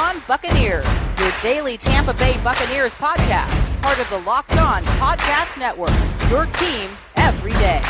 On Buccaneers, your daily Tampa Bay Buccaneers podcast, part of the Locked On Podcast Network. Your team every day.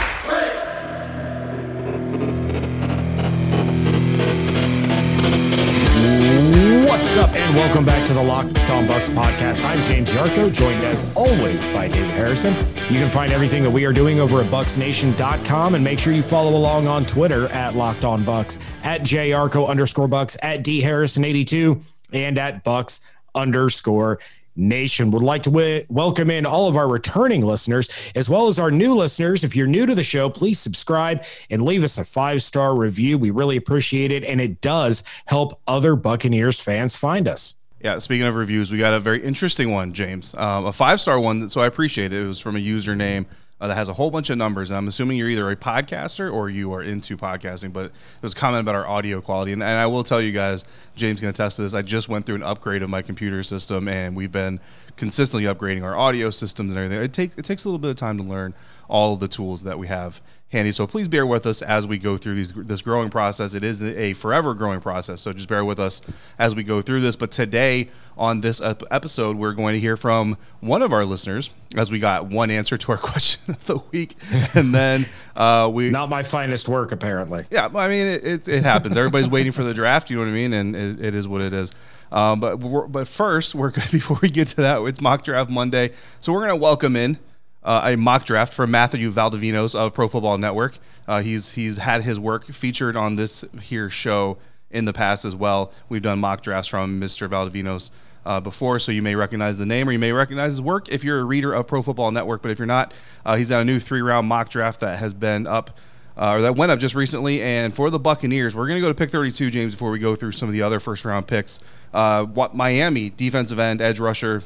What's up, and welcome back to the Locked On Bucs podcast. I'm James Yarcho, joined as always by David Harrison. You can find everything that we are doing over at BucsNation.com, and make sure you follow along on Twitter at Locked On Bucs, at JYarcho underscore Bucs, at D Harrison 82, and at Bucs underscore Nation. Would like to w- welcome in all of our returning listeners as well as our new listeners. If you're new to the show, please subscribe and leave us a five star review. We really appreciate it, and it does help other Buccaneers fans find us. Yeah, speaking of reviews, we got a very interesting one, James. Um, a five star one, so I appreciate it. It was from a username uh, that has a whole bunch of numbers. And I'm assuming you're either a podcaster or you are into podcasting, but was a comment about our audio quality. And, and I will tell you guys, James can attest to this. I just went through an upgrade of my computer system, and we've been consistently upgrading our audio systems and everything. It takes it takes a little bit of time to learn all of the tools that we have handy. So please bear with us as we go through these this growing process. It is a forever growing process. So just bear with us as we go through this. But today on this episode, we're going to hear from one of our listeners as we got one answer to our question of the week, and then uh, we not my finest work apparently. Yeah, I mean it, it, it happens. Everybody's waiting for the draft. You know what I mean? And it, it is what it is. Um, but but first, we're gonna, before we get to that, it's mock draft Monday, so we're going to welcome in uh, a mock draft from Matthew Valdovinos of Pro Football Network. Uh, he's he's had his work featured on this here show in the past as well. We've done mock drafts from Mr. Valdovinos uh, before, so you may recognize the name or you may recognize his work if you're a reader of Pro Football Network. But if you're not, uh, he's got a new three-round mock draft that has been up. Uh, or that went up just recently, and for the Buccaneers, we're going to go to pick 32, James, before we go through some of the other first-round picks. Uh, what Miami defensive end, edge rusher,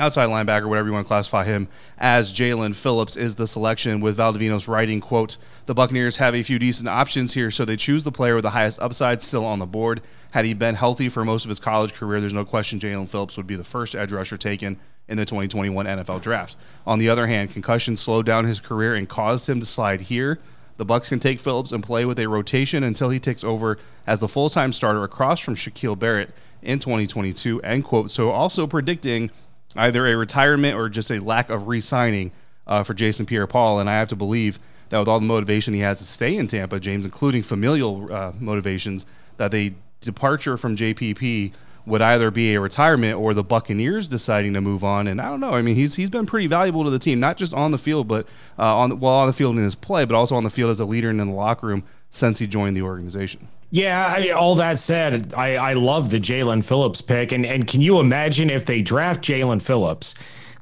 outside linebacker, whatever you want to classify him, as Jaelan Phillips is the selection with Valdovinos writing, quote, the Buccaneers have a few decent options here, so they choose the player with the highest upside still on the board. Had he been healthy for most of his college career, there's no question Jaelan Phillips would be the first edge rusher taken in the 2021 NFL draft. On the other hand, concussion slowed down his career and caused him to slide here. The Bucs can take Phillips and play with a rotation until he takes over as the full-time starter across from Shaquille Barrett in 2022. End quote. So also predicting either a retirement or just a lack of re-signing uh, for Jason Pierre-Paul. And I have to believe that with all the motivation he has to stay in Tampa, James, including familial uh, motivations, that a departure from JPP would either be a retirement or the Buccaneers deciding to move on. And I don't know. I mean, he's he's been pretty valuable to the team, not just on the field, but uh, on well on the field in his play, but also on the field as a leader and in the locker room since he joined the organization. Yeah, I, all that said, I, I love the Jaelan Phillips pick. And, and can you imagine if they draft Jaelan Phillips,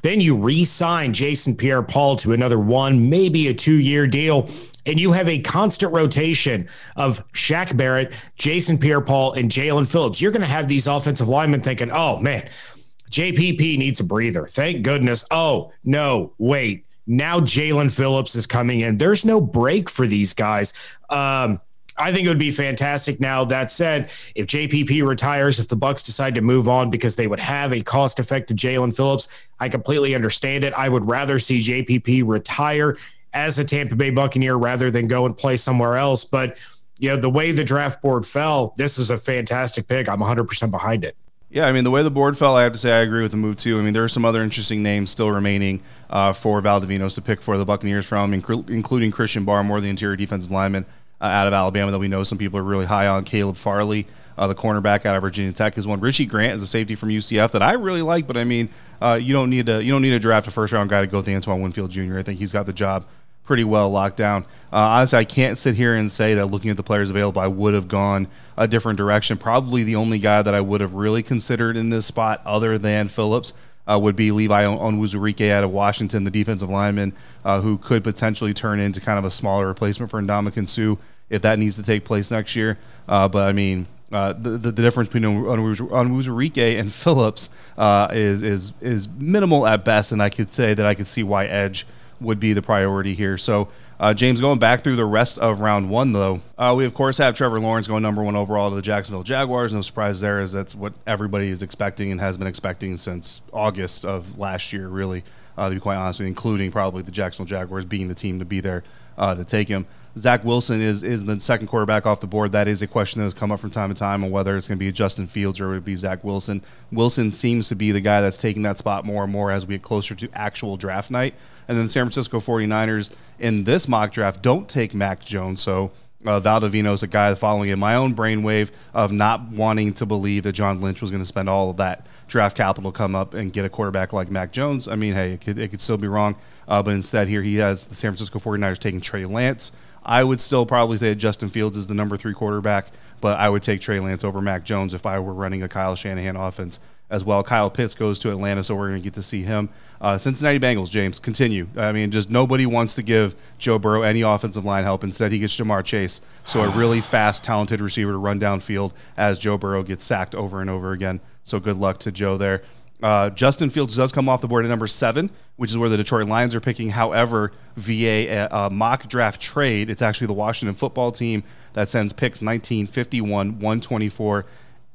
then you re sign Jason Pierre Paul to another one, maybe a two year deal, and you have a constant rotation of Shaq Barrett, Jason Pierre Paul, and Jaelan Phillips? You're going to have these offensive linemen thinking, oh, man, JPP needs a breather. Thank goodness. Oh, no, wait. Now Jaelan Phillips is coming in. There's no break for these guys. Um, I think it would be fantastic. Now that said, if JPP retires, if the Bucs decide to move on because they would have a cost-effective Jaelan Phillips, I completely understand it. I would rather see JPP retire as a Tampa Bay Buccaneer rather than go and play somewhere else. But you know, the way the draft board fell, this is a fantastic pick. I'm 100% behind it. Yeah, I mean, the way the board fell, I have to say I agree with the move, too. I mean, there are some other interesting names still remaining uh, for Valdovinos to pick for the Buccaneers from, including Christian Barmore, the interior defensive lineman uh, out of Alabama that we know some people are really high on. Caleb Farley, uh, the cornerback out of Virginia Tech, is one. Richie Grant is a safety from UCF that I really like, but I mean, uh, you don't need to you don't need to draft a first round guy to go with Antoine Winfield Jr. I think he's got the job pretty well locked down. Uh, honestly, I can't sit here and say that looking at the players available, I would have gone a different direction. Probably the only guy that I would have really considered in this spot, other than Phillips, uh, would be Levi Onwuzurike out of Washington, the defensive lineman, uh, who could potentially turn into kind of a smaller replacement for Ndamukong Suh if that needs to take place next year. Uh, but I mean, uh, the, the, the difference between Onwuzurike and Phillips uh, is is is minimal at best, and I could say that I could see why Edge would be the priority here. So Uh, James, going back through the rest of round one, though, uh, we of course have Trevor Lawrence going number one overall to the Jacksonville Jaguars. No surprise there, as that's what everybody is expecting and has been expecting since August of last year, really, uh, to be quite honest with you, including probably the Jacksonville Jaguars being the team to be there uh, to take him. Zach Wilson is is the second quarterback off the board. That is a question that has come up from time to time on whether it's going to be Justin Fields or it would be Zach Wilson. Wilson seems to be the guy that's taking that spot more and more as we get closer to actual draft night. And then San Francisco 49ers in this mock draft don't take Mac Jones. So uh, Valdivino is a guy following in my own brainwave of not wanting to believe that John Lynch was going to spend all of that draft capital come up and get a quarterback like Mac Jones. I mean, hey, it could, it could still be wrong. Uh, but instead, here he has the San Francisco 49ers taking Trey Lance. I would still probably say Justin Fields is the number three quarterback, but I would take Trey Lance over Mac Jones if I were running a Kyle Shanahan offense as well. Kyle Pitts goes to Atlanta, so we're going to get to see him. Uh, Cincinnati Bengals, James, continue. I mean, just nobody wants to give Joe Burrow any offensive line help. Instead, he gets Ja'Marr Chase, so a really fast, talented receiver to run downfield as Joe Burrow gets sacked over and over again. So good luck to Joe there. Uh, Justin Fields does come off the board at number seven, which is where the Detroit Lions are picking. However, via a, a mock draft trade, it's actually the Washington football team that sends picks 19, 51, 124,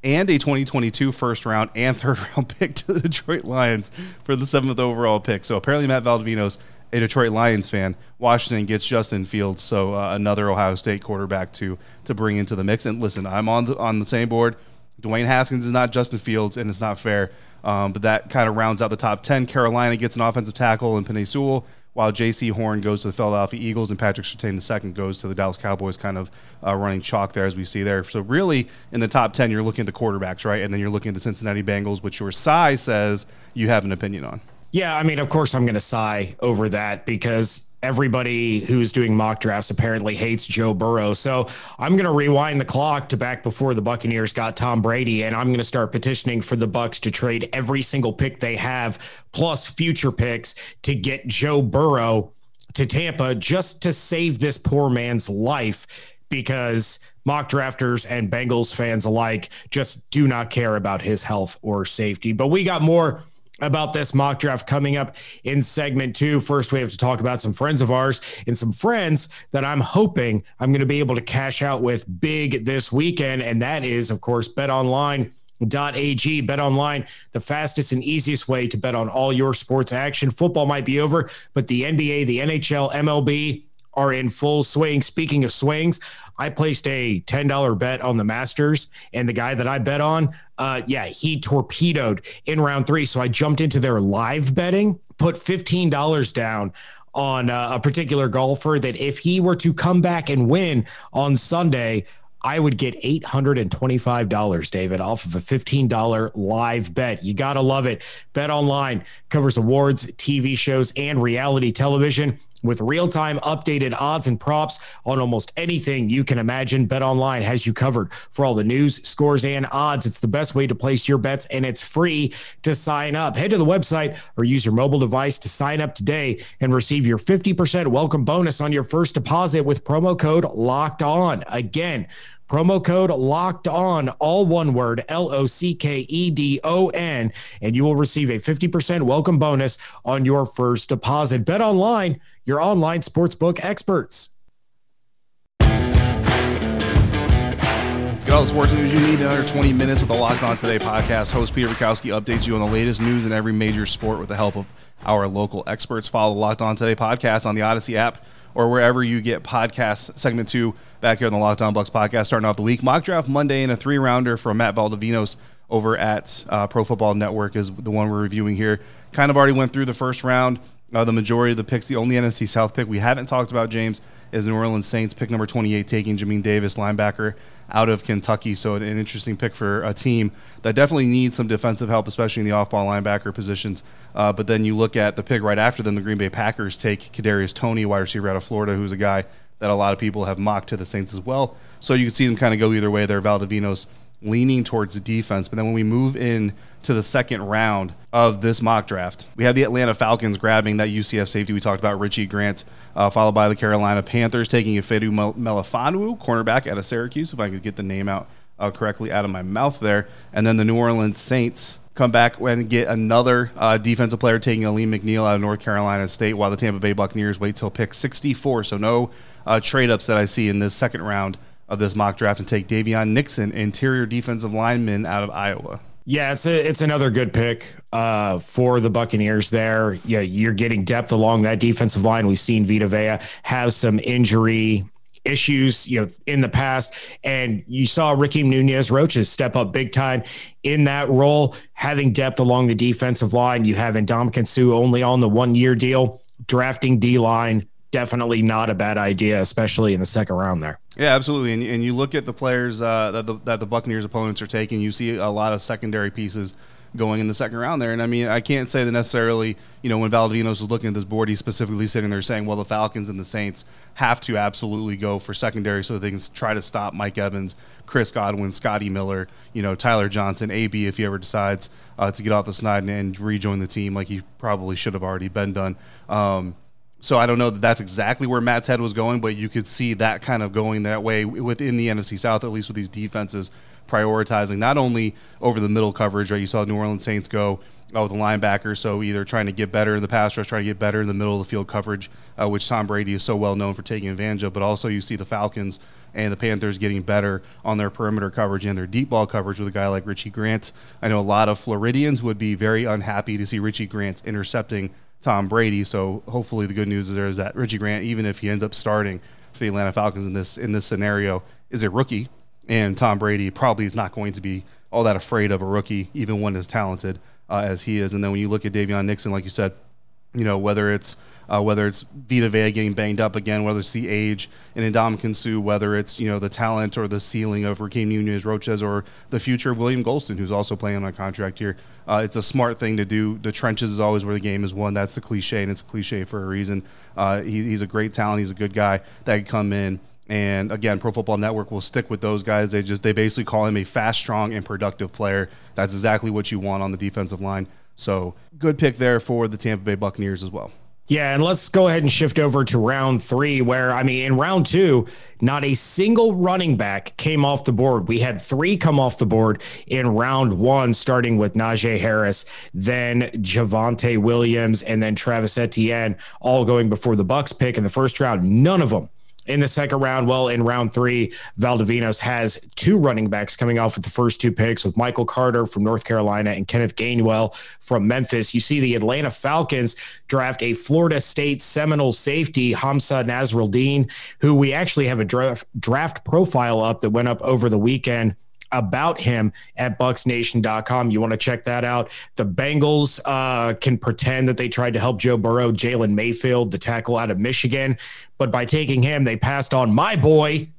and a 2022 first round and third round pick to the Detroit Lions for the seventh overall pick. So apparently, Matt Valdivino's a Detroit Lions fan. Washington gets Justin Fields, so uh, another Ohio State quarterback to to bring into the mix. And listen, I'm on the on the same board. Dwayne Haskins is not Justin Fields, and it's not fair. Um, but that kind of rounds out the top 10. Carolina gets an offensive tackle in Penei Sewell, while Jaycee Horn goes to the Philadelphia Eagles and Patrick Surtain II goes to the Dallas Cowboys, kind of uh, running chalk there as we see there. So, really, in the top 10, you're looking at the quarterbacks, right? And then you're looking at the Cincinnati Bengals, which your sighs says you have an opinion on. Yeah, I mean, of course, I'm going to sigh over that because everybody who's doing mock drafts apparently hates Joe Burrow. So I'm going to rewind the clock to back before the Buccaneers got Tom Brady, and I'm going to start petitioning for the Bucs to trade every single pick they have, plus future picks, to get Joe Burrow to Tampa just to save this poor man's life because mock drafters and Bengals fans alike just do not care about his health or safety. But we got more about this mock draft coming up in segment two. First, we have to talk about some friends of ours and some friends that I'm hoping I'm going to be able to cash out with big this weekend. And that is, of course, Bet Online. .ag bet online the fastest and easiest way to bet on all your sports action football might be over but the nba the nhl mlb are in full swing speaking of swings I placed a $10 bet on the Masters, and the guy that I bet on, uh, yeah, he torpedoed in round three. So I jumped into their live betting, put $15 down on uh, a particular golfer that if he were to come back and win on Sunday, I would get $825, David, off of a $15 live bet. You got to love it. Bet Online covers awards, TV shows, and reality television with real-time updated odds and props on almost anything you can imagine. Bet online has you covered for all the news scores and odds. It's the best way to place your bets and it's free to sign up. Head to the website or use your mobile device to sign up today and receive your 50% welcome bonus on your first deposit with promo code locked on. Again Promo code locked on, all one word, L O C K E D O N, and you will receive a 50% welcome bonus on your first deposit. Bet online, your online sportsbook experts. Get all the sports news you need in under 20 minutes with the Locked On Today podcast. Host Peter Bukowski updates you on the latest news in every major sport with the help of our local experts. Follow the Locked On Today podcast on the Odyssey app or wherever you get podcasts. Segment two back here on the Locked On Bucs podcast, starting off the week. Mock draft Monday and a three rounder from Matt Valdovinos over at uh, Pro Football Network is the one we're reviewing here. Kind of already went through the first round. Uh, the majority of the picks, the only NFC South pick we haven't talked about, James, is New Orleans Saints pick number 28, taking Jamin Davis, linebacker out of Kentucky. So an, an interesting pick for a team that definitely needs some defensive help, especially in the off-ball linebacker positions. Uh, but then you look at the pick right after them, the Green Bay Packers take Kadarius Toney, wide receiver out of Florida, who's a guy that a lot of people have mocked to the Saints as well. So you can see them kind of go either way there. Valdivino's leaning towards defense. But then when we move in to the second round of this mock draft, we have the Atlanta Falcons grabbing that UCF safety we talked about, Richie Grant, uh, followed by the Carolina Panthers taking Ifeatu Melifonwu, cornerback out of Syracuse, if I could get the name out uh, correctly out of my mouth there. And then the New Orleans Saints come back and get another uh, defensive player taking Alim McNeill out of North Carolina State while the Tampa Bay Buccaneers wait till pick 64. So no uh, trade ups that I see in this second round of this mock draft and take Daviyon Nixon, interior defensive lineman out of Iowa. Yeah, it's a, it's another good pick uh, for the Buccaneers there. Yeah, you're getting depth along that defensive line. We've seen Vita Vea have some injury issues, you know, in the past. And you saw Ricky Nunez Roches step up big time in that role, having depth along the defensive line. You have Ndamukong Suh only on the one year deal, drafting D line. Definitely not a bad idea, especially in the second round there. Yeah, absolutely. And, and you look at the players uh, that, the, that the Buccaneers opponents are taking, you see a lot of secondary pieces going in the second round there. And I mean, I can't say that necessarily, you know, when Valdovinos was looking at this board, he's specifically sitting there saying, well, the Falcons and the Saints have to absolutely go for secondary so they can try to stop Mike Evans, Chris Godwin, Scotty Miller, you know, Tyler Johnson, AB, if he ever decides uh, to get off the snide and, and, rejoin the team like he probably should have already been done. Um, so I don't know that that's exactly where Matt's head was going, but you could see that kind of going that way within the NFC South, at least with these defenses prioritizing not only over the middle coverage, right? You saw New Orleans Saints go uh, with the linebacker, so either trying to get better in the pass rush, trying to get better in the middle of the field coverage, uh, which Tom Brady is so well known for taking advantage of, but also you see the Falcons and the Panthers getting better on their perimeter coverage and their deep ball coverage with a guy like Richie Grant. I know a lot of Floridians would be very unhappy to see Richie Grant intercepting Tom Brady. So hopefully the good news is, there is that Richie Grant, even if he ends up starting for the Atlanta Falcons in this in this scenario, is a rookie and Tom Brady probably is not going to be all that afraid of a rookie, even one as talented uh, as he is. And then when you look at Daviyon Nixon, like you said, you know whether it's uh, whether it's Vita Vea getting banged up again, whether it's the age in Ndamukong Suh, whether it's you know the talent or the ceiling of Rakeem Nunez Roches or the future of William Gholston, who's also playing on a contract here. Uh, it's a smart thing to do. The trenches is always where the game is won. That's the cliche, and it's a cliche for a reason. Uh, he, he's a great talent. He's a good guy that could come in and again, Pro Football Network will stick with those guys. They just they basically call him a fast, strong, and productive player. That's exactly what you want on the defensive line. So good pick there for the Tampa Bay Buccaneers as well. Yeah, and let's go ahead and shift over to round three, where I mean, in round two, not a single running back came off the board. We had three come off the board in round one, starting with Najee Harris, then Javonte Williams, and then Travis Etienne, all going before the Bucs pick in the first round. None of them in the second round. Well, in round three, Valdovinos has two running backs coming off with the first two picks with Michael Carter from North Carolina and Kenneth Gainwell from Memphis. You see the Atlanta Falcons draft a Florida State Seminole safety, Hamsah Nasirildeen, who we actually have a draft, draft profile up that went up over the weekend about him at bucsnation.com. You want to check that out. The Bengals uh, can pretend that they tried to help Joe Burrow, Jalen Mayfield, the tackle out of Michigan, but by taking him, they passed on my boy,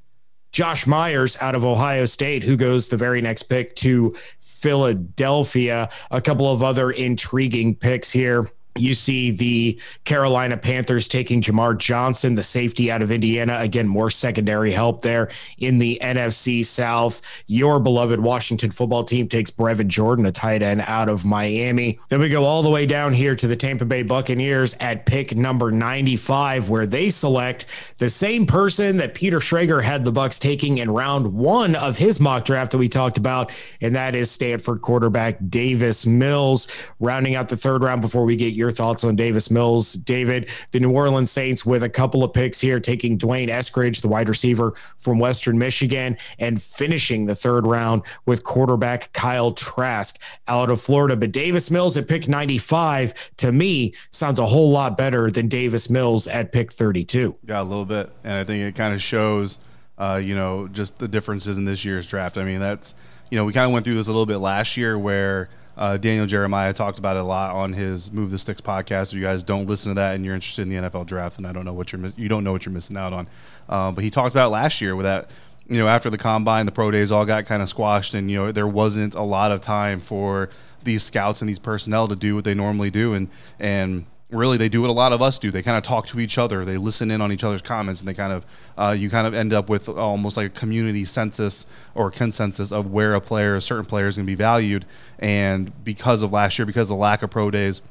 Josh Myers out of Ohio State, who goes the very next pick to Philadelphia. A couple of other intriguing picks here. You see the Carolina Panthers taking Jamar Johnson, the safety out of Indiana. Again, more secondary help there in the NFC South. Your beloved Washington football team takes Brevin Jordan, a tight end out of Miami. Then we go all the way down here to the Tampa Bay Buccaneers at pick number 95, where they select the same person that Peter Schrager had the Bucs taking in round one of his mock draft that we talked about, and that is Stanford quarterback Davis Mills. Rounding out the third round before we get your thoughts on Davis Mills. David, the New Orleans Saints with a couple of picks here, taking D'Wayne Eskridge, the wide receiver from Western Michigan, and finishing the third round with quarterback Kyle Trask out of Florida. But Davis Mills at pick 95, to me, sounds a whole lot better than Davis Mills at pick 32. Yeah, a little bit. And I think it kind of shows, uh, you know, just the differences in this year's draft. I mean, that's, you know, we kind of went through this a little bit last year where – uh, Daniel Jeremiah talked about it a lot on his Move the Sticks podcast. If you guys don't listen to that and you're interested in the NFL draft, and I don't know what you're you don't know what you're missing out on. Uh, but he talked about last year with that. You know, after the combine, the pro days all got kind of squashed, and you know there wasn't a lot of time for these scouts and these personnel to do what they normally do, and and really they do what a lot of us do. They kind of talk to each other. They listen in on each other's comments and they kind of uh, you kind of end up with almost like a community census or consensus of where a player a certain player is going to be valued. And because of last year because of the lack of pro days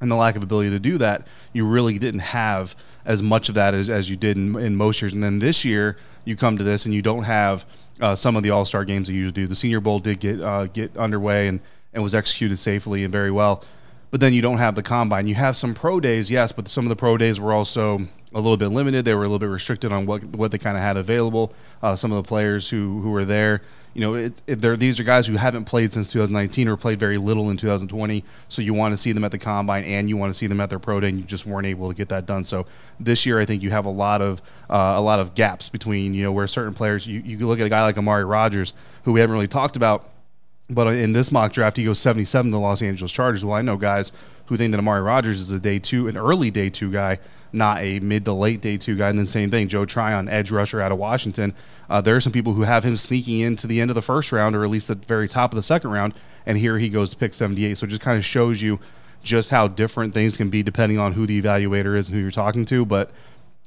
and the lack of ability to do that you really didn't have as much of that as, as you did in, in most years. And then this year you come to this and you don't have uh, some of the all-star games that you usually do. The senior bowl did get uh, get underway and and was executed safely and very well. But then you don't have the combine. You have some pro days, yes, but some of the pro days were also a little bit limited. They were a little bit restricted on what what they kind of had available. Uh, some of the players who who were there, you know, it, it, these are guys who haven't played since 2019 or played very little in 2020. So you want to see them at the combine and you want to see them at their pro day, and you just weren't able to get that done. So this year, I think you have a lot of uh, a lot of gaps between you know where certain players. You you look at a guy like Amari Rodgers, who we haven't really talked about but in this mock draft, he goes 77 to the Los Angeles Chargers. Well, I know guys who think that Amari Rodgers is a day two, an early day two guy, not a mid to late day two guy. And then same thing, Joe Tryon, edge rusher out of Washington. Uh, there are some people who have him sneaking into the end of the first round or at least the very top of the second round. And here he goes to pick 78. So it just kind of shows you just how different things can be depending on who the evaluator is and who you're talking to. But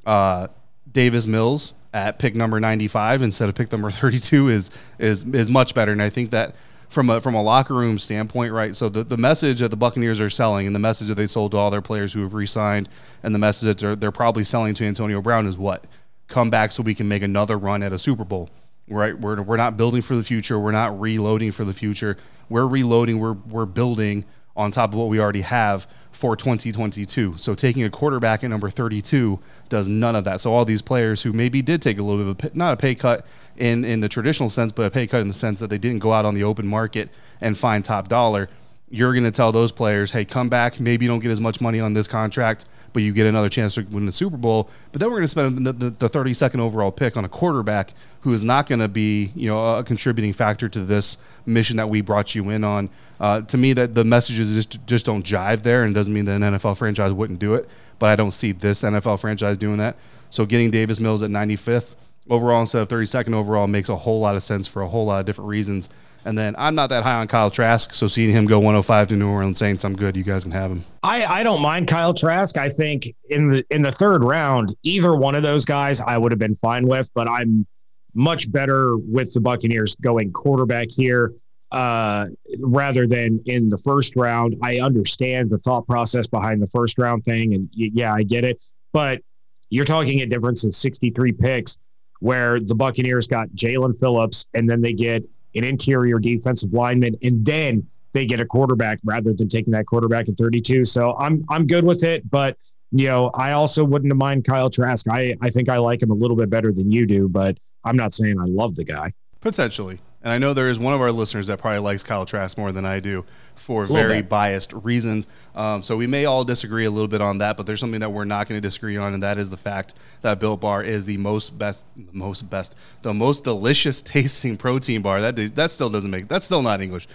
uh, Davis Mills at pick number 95 instead of pick number 32 is is is much better. And I think that – from a from a locker room standpoint, right? So the, the message that the Buccaneers are selling and the message that they sold to all their players who have re-signed and the message that they're, they're probably selling to Antonio Brown is what? Come back so we can make another run at a Super Bowl. Right? We're, we're not building for the future. We're not reloading for the future. We're reloading. We're we're building on top of what we already have for 2022. So taking a quarterback at number 32 does none of that. So all these players who maybe did take a little bit of a, not a pay cut in in the traditional sense, but a pay cut in the sense that they didn't go out on the open market and find top dollar. You're going to tell those players, hey, come back. Maybe you don't get as much money on this contract, but you get another chance to win the Super Bowl. But then we're going to spend the, the, the 32nd overall pick on a quarterback who is not going to be, you know, a contributing factor to this mission that we brought you in on. Uh, to me, that the messages just just don't jive there, and doesn't mean that an NFL franchise wouldn't do it. But I don't see this NFL franchise doing that. So getting Davis Mills at 95th overall instead of 32nd overall makes a whole lot of sense for a whole lot of different reasons. And then I'm not that high on Kyle Trask, so seeing him go 105 to New Orleans Saints, I'm good. You guys can have him. I, I don't mind Kyle Trask. I think in the in the third round, either one of those guys I would have been fine with, but I'm much better with the Buccaneers going quarterback here uh, rather than in the first round. I understand the thought process behind the first round thing, and yeah, I get it. But you're talking a difference of 63 picks where the Buccaneers got Jaelan Phillips and then they get an interior defensive lineman and then they get a quarterback rather than taking that quarterback at 32. So I'm I'm good with it, but you know, I also wouldn't mind Kyle Trask. I I think I like him a little bit better than you do, but I'm not saying I love the guy. Potentially. And I know there is one of our listeners that probably likes Kyle Trask more than I do for very bit. biased reasons. Um, so we may all disagree a little bit on that, but there's something that we're not going to disagree on, and that is the fact that Built Bar is the most best, most best, the most delicious tasting protein bar. That that still doesn't make that's still not English.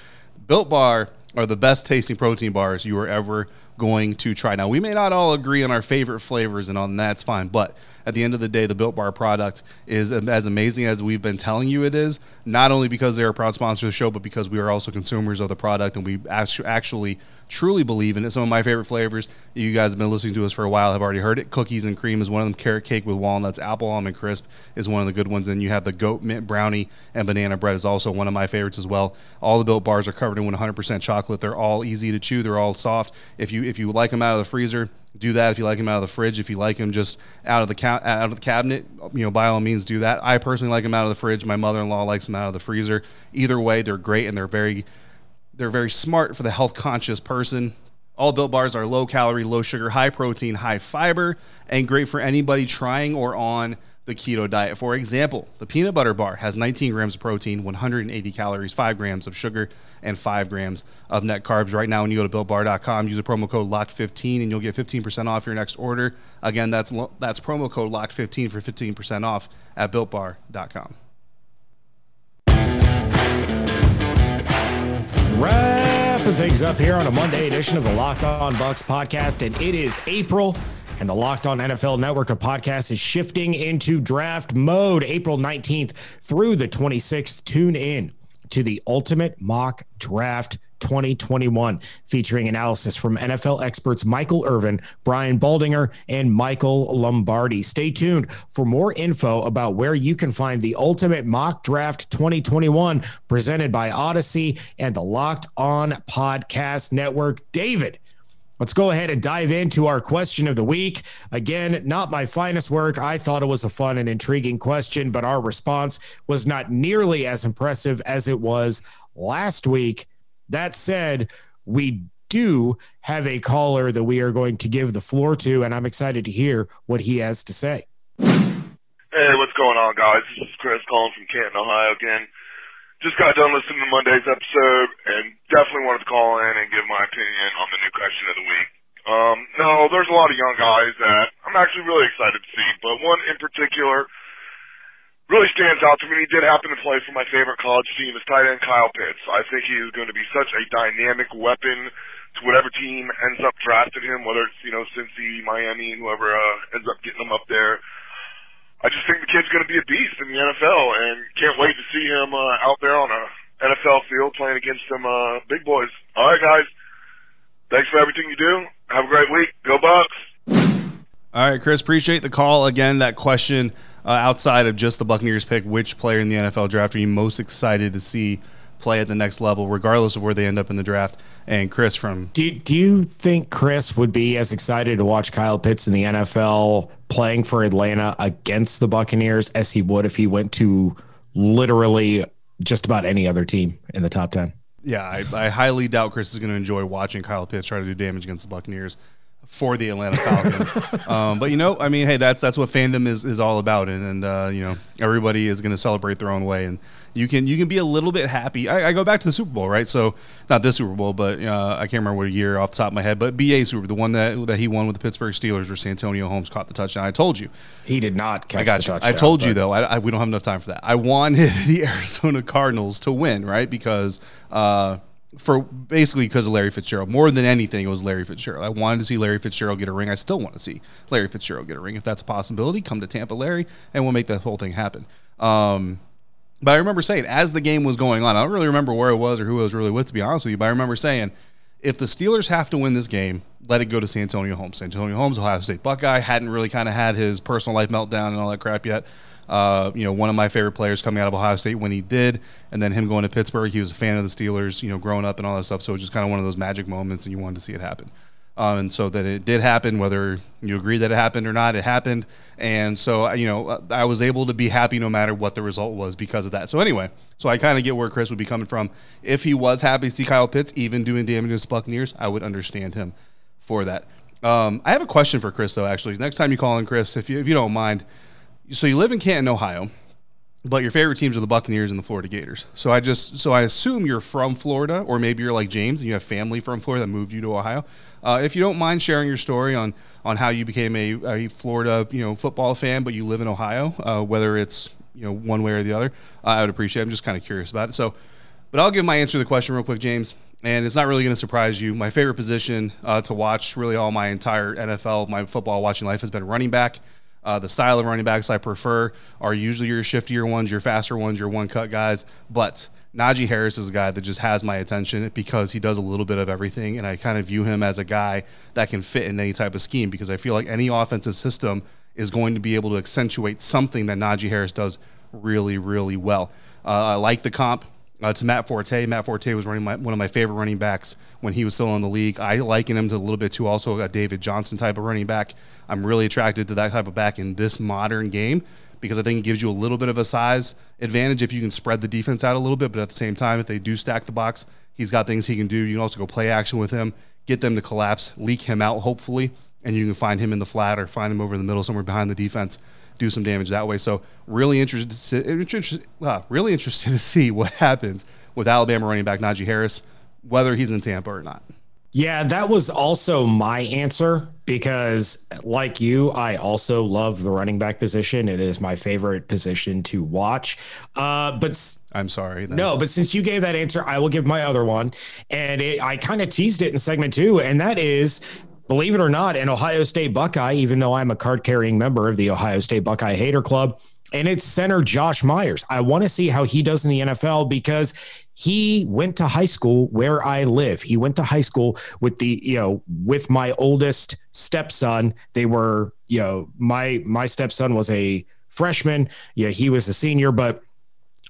Built Bar are the best tasting protein bars you are ever going to try. Now we may not all agree on our favorite flavors, and on that's fine, but at the end of the day, the Built Bar product is as amazing as we've been telling you it is, not only because they're a proud sponsor of the show, but because we are also consumers of the product and we actually truly believe in it. Some of my favorite flavors, you guys have been listening to us for a while, have already heard it. Cookies and cream is one of them. Carrot cake with walnuts, apple almond crisp is one of the good ones. Then you have the goat mint brownie and banana bread is also one of my favorites as well. All the Built Bars are covered in 100% chocolate. They're all easy to chew. They're all soft. If you if you like them out of the freezer, do that. If you like them out of the fridge, if you like them just out of the ca- out of the cabinet, you know, by all means do that. I personally like them out of the fridge. My mother-in-law likes them out of the freezer. Either way, they're great and they're very they're very smart for the health conscious person. All built bars are low calorie, low sugar, high protein, high fiber, and great for anybody trying or on the keto diet. For example, the peanut butter bar has 19 grams of protein, 180 calories, 5 grams of sugar, and 5 grams of net carbs. Right now, when you go to builtbar.com, use the promo code LOCKED15 and you'll get 15% off your next order. Again, that's that's promo code LOCKED15 for 15% off at builtbar.com. Wrapping things up here on a Monday edition of the Locked On Bucs podcast, and it is April and the Locked On NFL network of podcasts is shifting into draft mode April 19th through the 26th. Tune in to the Ultimate Mock Draft 2021, featuring analysis from NFL experts Michael Irvin, Brian Baldinger, and Michael Lombardi. Stay tuned for more info about where you can find the Ultimate Mock Draft 2021 presented by Odyssey and the Locked On Podcast Network. David, Let's go ahead and dive into our question of the week. Again, not my finest work. I thought it was a fun and intriguing question, but our response was not nearly as impressive as it was last week. That said, we do have a caller that we are going to give the floor to, and I'm excited to hear what he has to say. Hey, what's going on, guys? This is Chris calling from Canton, Ohio again. Just got done listening to Monday's episode and definitely wanted to call in and give my opinion on the new question of the week. Um, no, there's a lot of young guys that I'm actually really excited to see, but one in particular really stands out to me. He did happen to play for my favorite college team, is tight end Kyle Pitts. I think he is going to be such a dynamic weapon to whatever team ends up drafting him, whether it's you know Cincy, Miami, whoever uh, ends up getting him up there. I just think the kid's going to be a beast in the NFL, and can't wait to see him uh, out there on a NFL field playing against some uh, big boys. All right, guys. Thanks for everything you do. Have a great week. Go Bucs. All right, Chris, appreciate the call. Again, that question uh, outside of just the Buccaneers pick, which player in the NFL draft are you most excited to see play at the next level, regardless of where they end up in the draft? And Chris from. Do, do you think Chris would be as excited to watch Kyle Pitts in the NFL playing for Atlanta against the Buccaneers as he would if he went to literally just about any other team in the top 10? Yeah, I, I highly doubt Chris is going to enjoy watching Kyle Pitts try to do damage against the Buccaneers for the Atlanta Falcons. um, but you know, I mean, hey, that's that's what fandom is is all about, and and uh, you know, everybody is going to celebrate their own way, and you can you can be a little bit happy. I, I, go back to the Super Bowl, right? So not this Super Bowl, but uh, I can't remember what year off the top of my head, but BA Super, the one that that he won with the Pittsburgh Steelers, where Santonio Holmes caught the touchdown. I told you he did not catch. I got you. I told you though. I, I, we don't have enough time for that. I wanted the Arizona Cardinals to win, right? Because. Uh, for basically because of Larry Fitzgerald. More than anything, it was Larry Fitzgerald. I wanted to see Larry Fitzgerald get a ring. I still want to see Larry Fitzgerald get a ring. If that's a possibility, come to Tampa, Larry, and we'll make that whole thing happen. Um, but I remember saying, as the game was going on, I don't really remember where it was or who I was really with, to be honest with you, but I remember saying, if the Steelers have to win this game, let it go to Santonio Holmes. Antonio Holmes, Ohio State Buckeye, hadn't really kind of had his personal life meltdown and all that crap yet. Uh, you know, one of my favorite players coming out of Ohio State when he did, and then him going to Pittsburgh. He was a fan of the Steelers, you know, growing up and all that stuff. So it was just kind of one of those magic moments, and you wanted to see it happen. Um, and so that it did happen, whether you agree that it happened or not, it happened. And so, uh, you know, I was able to be happy no matter what the result was because of that. So, anyway, so I kind of get where Chris would be coming from. If he was happy to see Kyle Pitts even doing damage to the Buccaneers, I would understand him for that. Um, I have a question for Chris, though, actually. Next time you call in, Chris, if you, if you don't mind, so you live in Canton, Ohio, but your favorite teams are the Buccaneers and the Florida Gators. So I just so I assume you're from Florida, or maybe you're like James and you have family from Florida that moved you to Ohio. Uh, if you don't mind sharing your story on on how you became a, a Florida you know football fan, but you live in Ohio, uh, whether it's you know one way or the other, I would appreciate. It. I'm just kind of curious about it. So, but I'll give my answer to the question real quick, James. And it's not really going to surprise you. My favorite position uh, to watch, really all my entire NFL, my football watching life, has been running back. Uh, the style of running backs I prefer are usually your shiftier ones, your faster ones, your one cut guys. But Najee Harris is a guy that just has my attention because he does a little bit of everything. And I kind of view him as a guy that can fit in any type of scheme because I feel like any offensive system is going to be able to accentuate something that Najee Harris does really, really well. Uh, I like the comp uh, to Matt Forte. Matt Forte was running my, one of my favorite running backs when he was still in the league. I liken him to a little bit to also a David Johnson type of running back. I'm really attracted to that type of back in this modern game because I think it gives you a little bit of a size advantage if you can spread the defense out a little bit. But at the same time, if they do stack the box, he's got things he can do. You can also go play action with him, get them to collapse, leak him out, hopefully, and you can find him in the flat or find him over the middle somewhere behind the defense do some damage that way. So really interested, interested uh, really interested to see what happens with Alabama running back Najee Harris, whether he's in Tampa or not. Yeah, that was also my answer because, like you, I also love the running back position. It is my favorite position to watch. Uh, but I'm sorry. Then. No, but since you gave that answer, I will give my other one. And it, I kind of teased it in segment two, and that is believe it or not, an Ohio State Buckeye, even though I'm a card carrying member of the Ohio State Buckeye Hater Club, and it's center Josh Myers. I want to see how he does in the NFL because he went to high school where I live. He went to high school with the, you know, with my oldest stepson. They were, you know, my my stepson was a freshman. Yeah, he was a senior, but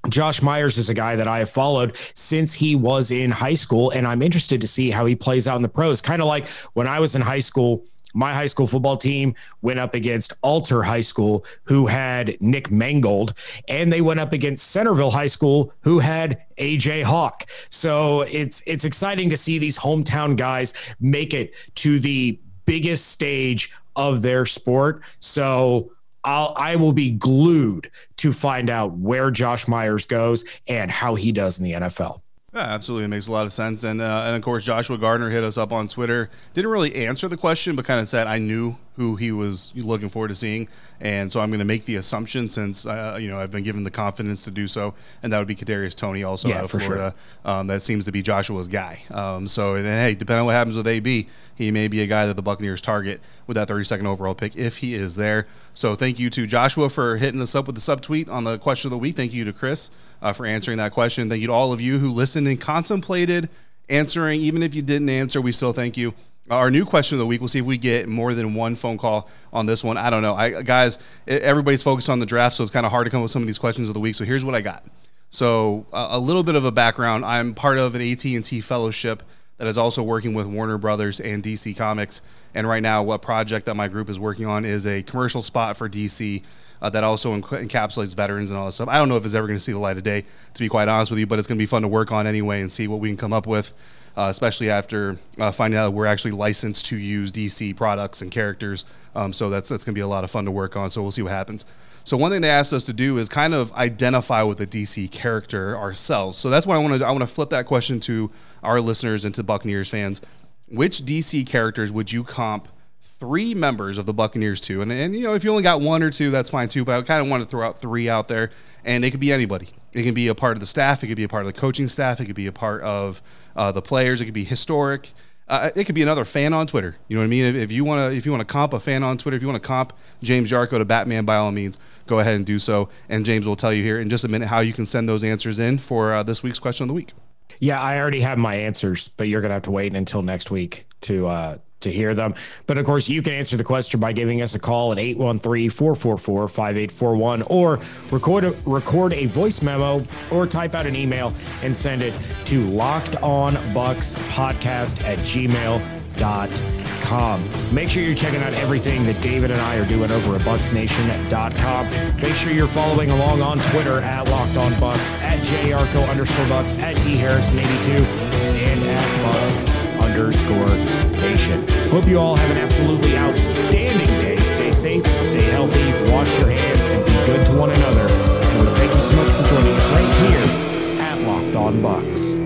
Josh Myers is a guy that I have followed since he was in high school, and I'm interested to see how he plays out in the pros. Kind of like when I was in high school, my high school football team went up against Alter High School, who had Nick Mangold, and they went up against Centerville High School, who had AJ Hawk. So it's it's exciting to see these hometown guys make it to the biggest stage of their sport. So I'll I will be glued to find out where Josh Myers goes and how he does in the NFL. Yeah, absolutely. It makes a lot of sense. And, uh, and of course, Joshua Gardner hit us up on Twitter. Didn't really answer the question, but kind of said, I knew who he was looking forward to seeing. And so I'm going to make the assumption since, uh, you know, I've been given the confidence to do so. And that would be Kadarius Toney also yeah, out of for Florida. Sure. Um, that seems to be Joshua's guy. Um, so, and, hey, depending on what happens with AB, he may be a guy that the Buccaneers target with that 32nd overall pick if he is there. So thank you to Joshua for hitting us up with the subtweet on the question of the week. Thank you to Chris uh, for answering that question. Thank you to all of you who listened and contemplated answering. Even if you didn't answer, we still thank you. Our new question of the week. We'll see if we get more than one phone call on this one. I don't know. I guys, everybody's focused on the draft, so it's kind of hard to come up with some of these questions of the week. So here's what I got. So uh, a little bit of a background. I'm part of an AT&T fellowship that is also working with Warner Brothers and DC Comics. And right now, what project that my group is working on is a commercial spot for DC uh, that also enc- encapsulates veterans and all that stuff. I don't know if it's ever going to see the light of day, to be quite honest with you, but it's going to be fun to work on anyway and see what we can come up with, uh, especially after uh, finding out we're actually licensed to use DC products and characters. Um, so that's that's going to be a lot of fun to work on. So we'll see what happens. So one thing they asked us to do is kind of identify with a DC character ourselves. So that's why I want to I want to flip that question to our listeners and to Buccaneers fans. Which DC characters would you comp three members of the Buccaneers too. And, and you know, if you only got one or two, that's fine too. But I kind of want to throw out three out there, and it could be anybody. It can be a part of the staff. It could be a part of the coaching staff. It could be a part of uh, the players. It could be historic. Uh, it could be another fan on Twitter. You know what I mean? If, you want to, if you want to comp a fan on Twitter, if you want to comp James Yarcho to Batman, by all means, go ahead and do so. And James will tell you here in just a minute how you can send those answers in for uh, this week's question of the week. Yeah, I already have my answers, but you're gonna have to wait until next week to uh, to hear them. But of course, you can answer the question by giving us a call at 813-444-5841 or record a, record a voice memo or type out an email and send it to lockedonbucspodcast at gmail.com. Make sure you're checking out everything that David and I are doing over at bucsnation.com. Make sure you're following along on Twitter at lockedonbucs, at jyarcho underscore bucs, at dharrison82, and at bucs underscore nation. Hope you all have an absolutely outstanding day. Stay safe, stay healthy, wash your hands, and be good to one another. And we thank you so much for joining us right here at Locked On Bucs.